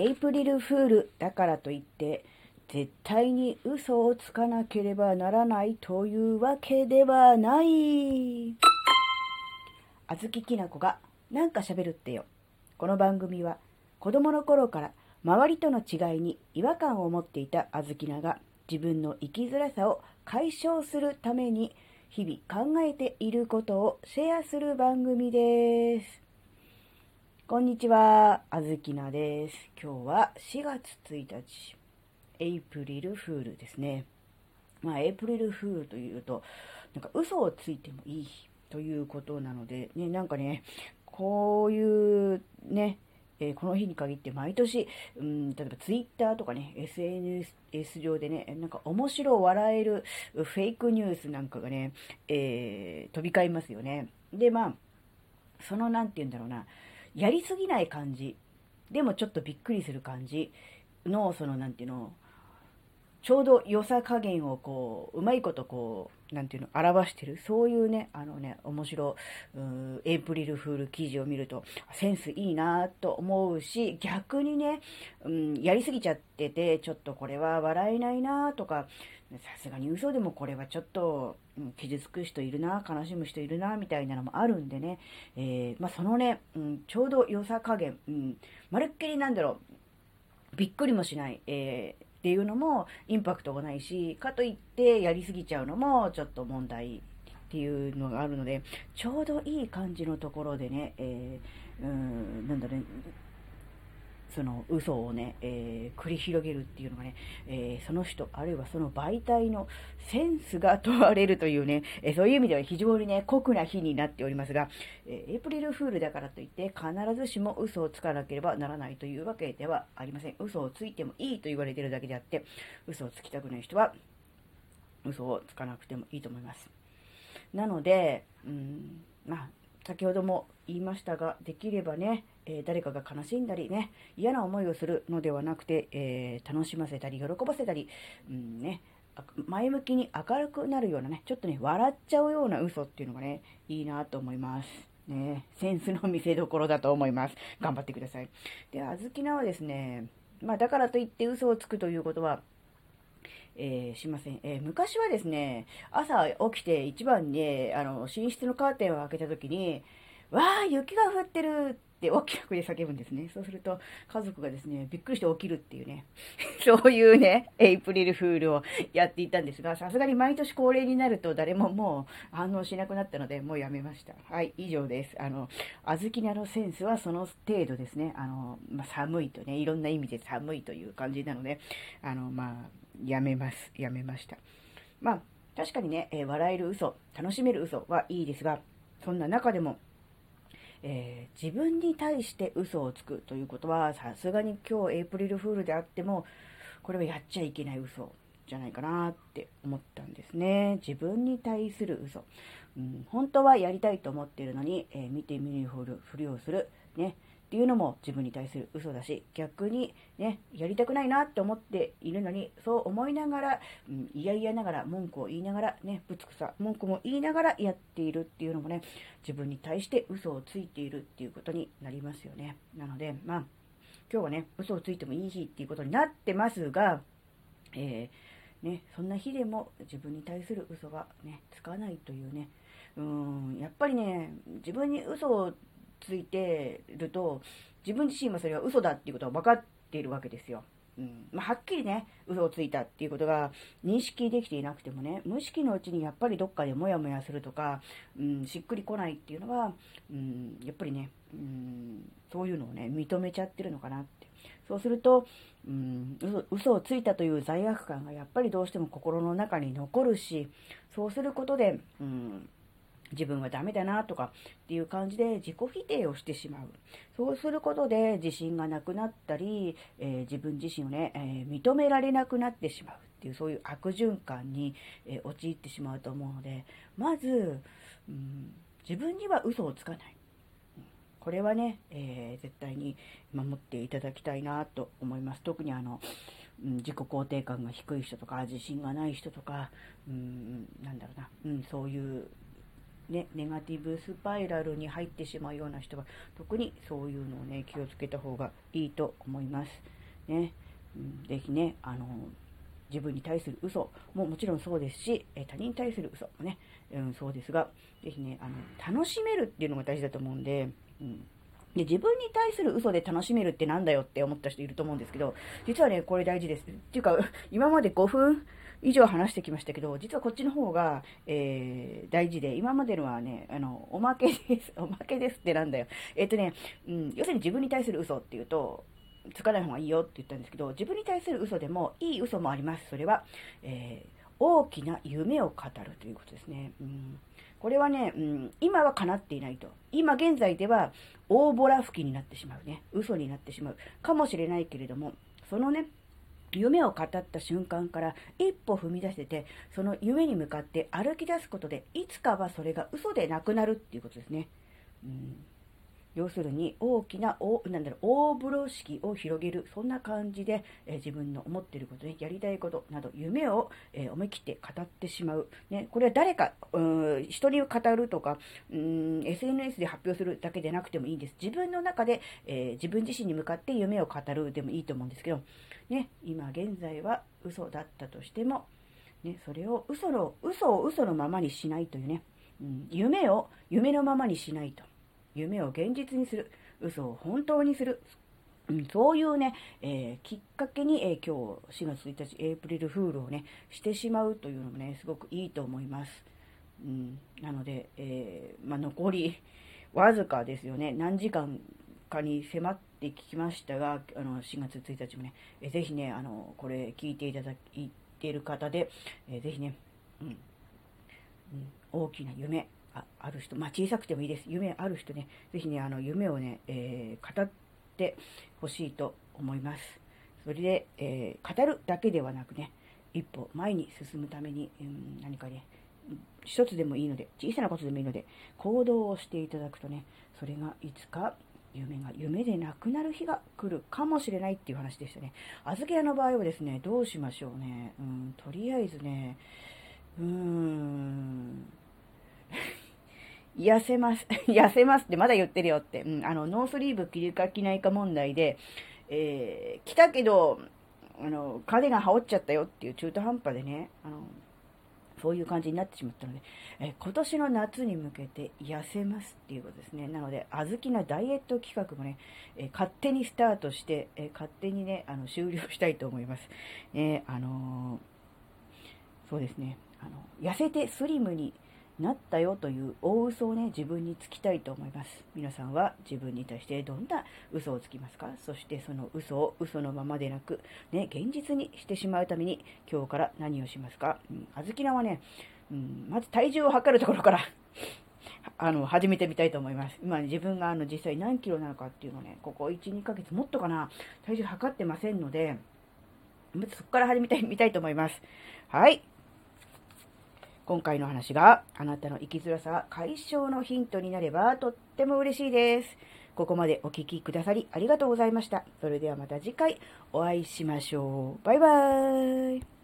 エイプリルフールだからといって、絶対に嘘をつかなければならないというわけではない。あずききなこがなんか喋るってよ。この番組は子供の頃から周りとの違いに違和感を持っていたあずきなが自分の生きづらさを解消するために日々考えていることをシェアする番組です。こんにちは、あずきなです。今日は4月1日、エイプリルフールですね。まあ、エイプリルフールというと、なんか嘘をついてもいいということなので、ね、なんかね、こういうね、えーこの日に限って毎年、うん、例えばツイッターとかね、SNS 上でね、なんか面白笑えるフェイクニュースなんかがね、えー飛び交いますよね。で、まあ、そのなんて言うんだろうな、やりすぎない感じ、でもちょっとびっくりする感じの、そのなんていうの、ちょうど良さ加減をこう、うまいことこう、なんていうの、表してる、そういうね、あのね、面白、うエイプリルフール記事を見ると、センスいいなと思うし、逆にね、うん、やりすぎちゃってて、ちょっとこれは笑えないなとか、さすがに嘘でもこれはちょっと、うん傷つく人いるな、悲しむ人いるな、みたいなのもあるんでね、えーまあ、そのね、うん、ちょうど良さ加減、うん、まるっきりなんだろう、びっくりもしない、えーっていうのもインパクトがないし、かといってやりすぎちゃうのもちょっと問題っていうのがあるので、ちょうどいい感じのところでね、えー、うん、なんだろうね、その嘘をね、えー繰り広げるっていうのがね、えーその人、あるいはその媒体のセンスが問われるというね、えーそういう意味では非常にね、酷な日になっておりますが、えエイプリルフールだからといって必ずしも嘘をつかなければならないというわけではありません。嘘をついてもいいと言われてるだけであって、嘘をつきたくない人は嘘をつかなくてもいいと思います。なので、うん、まあ、先ほども言いましたが、できればね、えー誰かが悲しんだりね、嫌な思いをするのではなくて、えー楽しませたり、喜ばせたり、うんね、前向きに明るくなるようなね、ちょっとね、笑っちゃうような嘘っていうのがね、いいなと思います。ね、センスの見せ所だと思います。頑張ってください。で、あずきなはですね、まあ、だからといって嘘をつくということは、えーしません、えー昔はですね、朝起きて一番にね、あの、寝室のカーテンを開けた時に、わー、雪が降ってるって大きな声で叫ぶんですね。そうすると、家族がですね、びっくりして起きるっていうね、そういうね、エイプリルフールをやっていたんですが、さすがに毎年恒例になると誰ももう反応しなくなったので、もうやめました。はい、以上です。あの、あずきなのセンスはその程度ですね。あの、まあ、寒いとね、いろんな意味で寒いという感じなので、あの、まあ、やめます。やめました。まあ、確かにね、えー笑える嘘、楽しめる嘘はいいですが、そんな中でも、えー自分に対して嘘をつくということは、さすがに今日エイプリルフールであっても、これはやっちゃいけない嘘じゃないかなって思ったんですね。自分に対する嘘。うん、本当はやりたいと思っているのに、えー見て見ぬふるふりをする。ね。っていうのも自分に対する嘘だし、逆にね、やりたくないなって思っているのに、そう思いながら、うん、いやいやながら文句を言いながら、ね、ぶつくさ、文句も言いながらやっているっていうのもね、自分に対して嘘をついているっていうことになりますよね。なので、まあ、今日はね、嘘をついてもいい日っていうことになってますが、えーね、そんな日でも自分に対する嘘がね、つかないというね、うーん、やっぱりね、自分に嘘をついてると、自分自身はそれは嘘だっていうことは分かっているわけですよ。うんまあ、はっきりね、嘘をついたっていうことが認識できていなくてもね、無意識のうちにやっぱりどっかでモヤモヤするとか、うん、しっくりこないっていうのは、うん、やっぱりね、うん、そういうのをね、認めちゃってるのかなって。そうすると、うん、嘘嘘をついたという罪悪感がやっぱりどうしても心の中に残るし、そうすることで、うん、自分はダメだなとかっていう感じで自己否定をしてしまう。そうすることで自信がなくなったり、えー自分自身をね、えー認められなくなってしまうっていうそういう悪循環に、えー陥ってしまうと思うので、まず、うん、自分には嘘をつかない。これはね、えー絶対に守っていただきたいなと思います。特にあの、うん自己肯定感が低い人とか、自信がない人とか、うん、なんだろうな、うん、そういうね、ネガティブスパイラルに入ってしまうような人は、特にそういうのをね、気をつけた方がいいと思います。ね。うん、ぜひね、あの、自分に対する嘘ももちろんそうですし、え他人に対する嘘もね、うん、そうですが、ぜひね、あの、楽しめるっていうのが大事だと思うんで、うんで、自分に対する嘘で楽しめるってなんだよって思った人いると思うんですけど、実はね、これ大事です。っていうか、今まで5分以上話してきましたけど、実はこっちの方が、えー、大事で、今までのはね、あの、おまけです。おまけですってなんだよ。えっ、ー、とね、うん、要するに自分に対する嘘っていうと、つかない方がいいよって言ったんですけど、自分に対する嘘でも、いい嘘もあります。それは、えー、大きな夢を語るということですね。うんこれはね、うん、今は叶っていないと。今現在では大ボラ吹きになってしまうね。嘘になってしまう。かもしれないけれども、そのね、夢を語った瞬間から一歩踏み出せて、その夢に向かって歩き出すことで、いつかはそれが嘘でなくなるっていうことですね。うん要するに大きな大なんだろう大風呂敷を広げるそんな感じで、えー、自分の思っていることねやりたいことなど夢を、えー、思い切って語ってしまう、ね、これは誰かうん人に語るとかうん SNS で発表するだけでなくてもいいんです。自分の中で、えー、自分自身に向かって夢を語るでもいいと思うんですけど、ね、今現在は嘘だったとしても、ね、それを嘘の嘘を嘘のままにしないというね、うん、夢を夢のままにしないと。夢を現実にする。嘘を本当にする。うん、そういうね、えー、きっかけに、えー、今日4月1日、エイプリルフールをね、してしまうというのもね、すごくいいと思います。うん、なので、えー、まあ、残りわずかですよね。何時間かに迫って聞きましたが、あの、4月1日もね、えー、ぜひね、あの、これ聞いていただいている方で、えー、ぜひね、うん、うん、大きな夢、あある人、まあ、小さくてもいいです。夢ある人ね、ぜひね、あの、夢をね、えー、語ってほしいと思います。それで、えー、語るだけではなくね、一歩前に進むために、うん、何かね、一つでもいいので、小さなことでもいいので、行動をしていただくとね、それがいつか夢が夢でなくなる日が来るかもしれないっていう話でしたね。あずけ屋の場合はですね、どうしましょうね。うん、とりあえずね、うーん、痩せます。痩せますってまだ言ってるよって。うん、あの、ノースリーブ着るか着ないか問題で、えー、着たけど、あの、風が羽織っちゃったよっていう中途半端でね、あの、そういう感じになってしまったので、え今年の夏に向けて痩せますっていうことですね。なので、小豆なダイエット企画もね、え勝手にスタートして、え勝手にね、あの、終了したいと思います。えーあのー、そうですね、あの、痩せてスリムになったよという大嘘をね、自分につきたいと思います。皆さんは自分に対してどんな嘘をつきますか？そしてその嘘を嘘のままでなく、ね、現実にしてしまうために今日から何をしますか？うん、あずきなはね、うん、まず体重を測るところから あの、始めてみたいと思います。今、自分があの、実際何キロなのかっていうのね、ここ1、2ヶ月もっとかな、体重測ってませんので、まずそこから始めたい、見たいと思います。はい。今回の話があなたの生きづらさ解消のヒントになればとっても嬉しいです。ここまでお聴きくださりありがとうございました。それではまた次回お会いしましょう。バイバーイ。